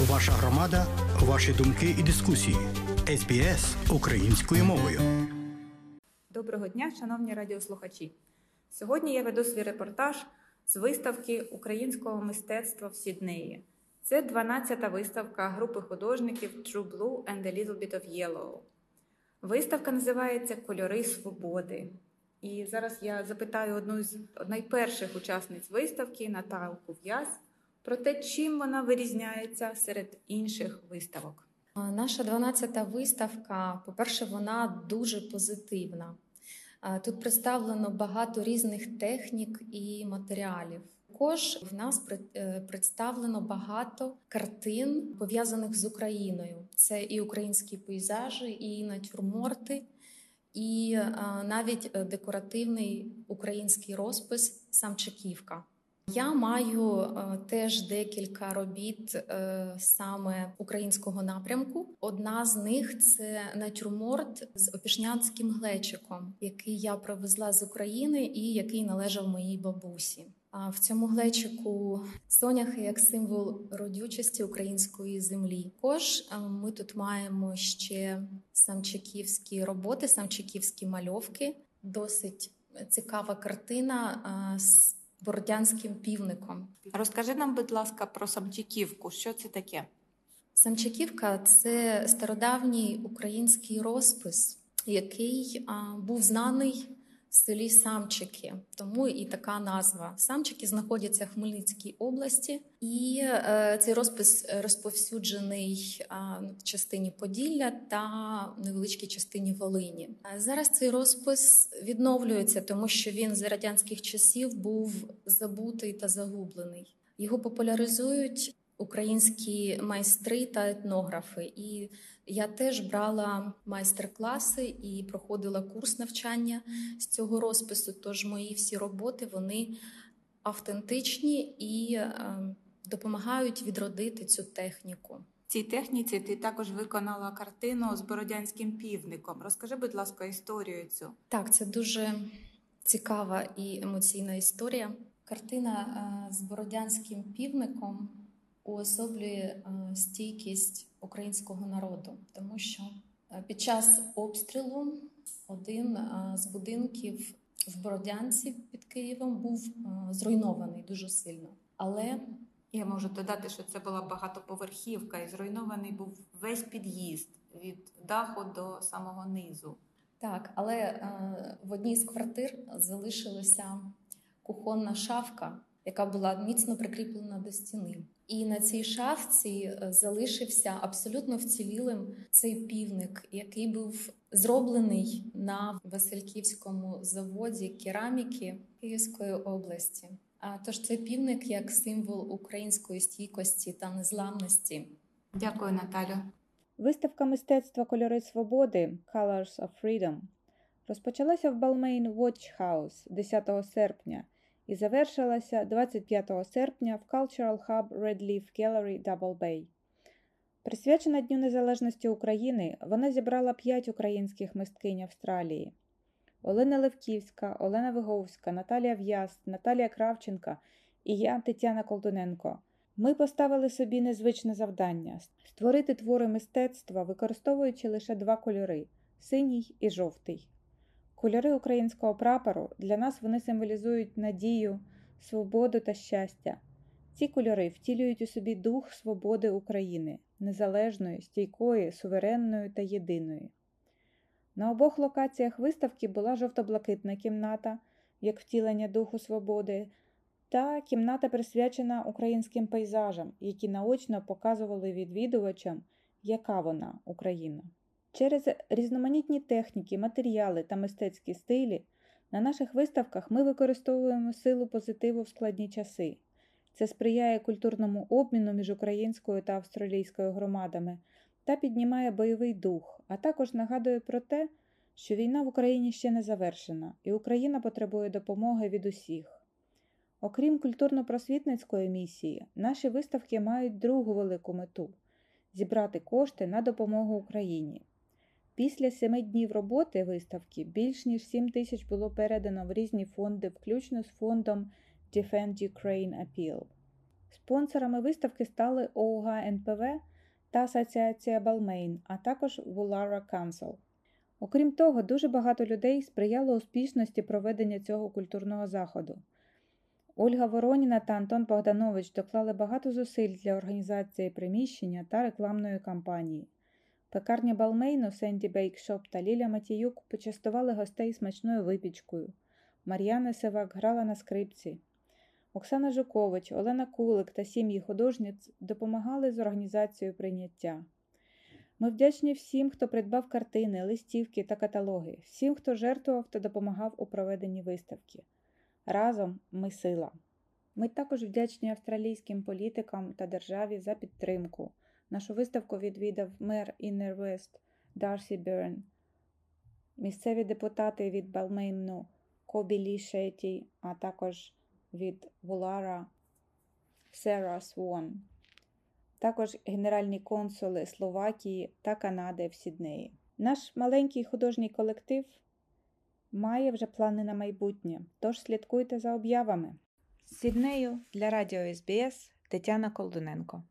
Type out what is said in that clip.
Ваша громада, ваші думки і дискусії. СБС українською мовою. Доброго дня, шановні радіослухачі. Сьогодні я веду свій репортаж з виставки українського мистецтва в Сіднеї. Це 12-та виставка групи художників True Blue and a Little Bit of Yellow. Виставка називається Кольори свободи. І зараз я запитаю одну з найперших учасниць виставки Наталку В'яз про те, чим вона вирізняється серед інших виставок. Наша 12-та виставка, по-перше, вона дуже позитивна. Тут представлено багато різних технік і матеріалів. Також в нас е, представлено багато картин пов'язаних з Україною. Це і українські пейзажі, і натюрморти, і навіть е, декоративний український розпис Самчиківка. Я маю е, теж декілька робіт е, саме українського напрямку. Одна з них це натюрморт з опішнянським глечиком, який я привезла з України і який належав моїй бабусі. А в цьому глечику соняхи як символ родючості української землі. Також е, ми тут маємо ще самчиківські роботи, самчиківські мальовки. Досить цікава картина з бородянським півником. Розкажи нам, будь ласка, про самчиківку. Що це таке? Самчиківка це стародавній український розпис, який а, був знаний селі Самчики, тому і така назва. Самчики знаходяться в Хмельницькій області, і е, цей розпис розповсюджений е, в частині Поділля та невеличкій частині Волині. Зараз цей розпис відновлюється, тому що він за радянських часів був забутий та загублений. Його популяризують українські майстри та етнографи. І я теж брала майстер-класи і проходила курс навчання з цього розпису. Тож мої всі роботи вони автентичні і е, допомагають відродити цю техніку. Цій техніці ти також виконала картину з бородянським півником. Розкажи, будь ласка, історію цю. Так, це дуже цікава і емоційна історія. Картина е, з бородянським півником уособлює е, стійкість українського народу, тому що е, під час обстрілу один е, з будинків в Бородянці під Києвом був зруйнований дуже сильно. Але я можу додати, що це була багатоповерхівка, і зруйнований був весь під'їзд від даху до самого низу. Так, але е, в одній з квартир залишилася кухонна шафка, яка була міцно прикріплена до стіни. І на цій шафці е, залишився абсолютно вцілілим цей півник, який був зроблений на Васильківському заводі кераміки Київської області. А тож цей півник як символ української стійкості та незламності. Дякую, Наталю. Виставка мистецтва Кольори свободи Colors of Freedom розпочалася в Balmain Watch House 10 серпня і завершилася 25 серпня в Cultural Hub Red Leaf Gallery Double Bay. Присвячена Дню Незалежності України, вона зібрала п'ять українських мисткинь Австралії: Олена Левківська, Олена Виговська, Наталія В'яз, Наталія Кравченка і я, Тетяна Колтуненко. Ми поставили собі незвичне завдання створити твори мистецтва, використовуючи лише два кольори синій і жовтий. Кольори українського прапору для нас вони символізують надію, свободу та щастя. Ці кольори втілюють у собі дух свободи України, незалежної, стійкої, суверенної та єдиної. На обох локаціях виставки була жовто-блакитна кімната, як втілення духу свободи, та кімната присвячена українським пейзажам, які наочно показували відвідувачам, яка вона Україна. Через різноманітні техніки, матеріали та мистецькі стилі на наших виставках ми використовуємо силу позитиву в складні часи. Це сприяє культурному обміну між українською та австралійською громадами та піднімає бойовий дух, а також нагадує про те, що війна в Україні ще не завершена, і Україна потребує допомоги від усіх. Окрім культурно-просвітницької місії, наші виставки мають другу велику мету зібрати кошти на допомогу Україні. Після семи днів роботи виставки більш ніж 7 тисяч було передано в різні фонди, включно з фондом Defend Ukraine Appeal. Спонсорами виставки стали ОУГ НПВ та Асоціація Балмейн, а також Вулара Council. Окрім того, дуже багато людей сприяло успішності проведення цього культурного заходу. Ольга Вороніна та Антон Богданович доклали багато зусиль для організації приміщення та рекламної кампанії. Пекарня Балмейну, Сенді Бейкшоп та Ліля Матіюк почастували гостей смачною випічкою. Мар'яна Севак грала на скрипці. Оксана Жукович, Олена Кулик та сім'ї художниць допомагали з організацією прийняття. Ми вдячні всім, хто придбав картини, листівки та каталоги, всім, хто жертвував та допомагав у проведенні виставки. Разом ми сила. Ми також вдячні австралійським політикам та державі за підтримку. Нашу виставку відвідав мер Іннер Вест Дарсі Берн, місцеві депутати від Балмейну Кобі Лі Шеті, а також від Вулара Сера Свон, також генеральні консули Словакії та Канади в Сіднеї. Наш маленький художній колектив має вже плани на майбутнє, тож слідкуйте за об'явами. З Сіднею для радіо СБС Тетяна Колдуненко.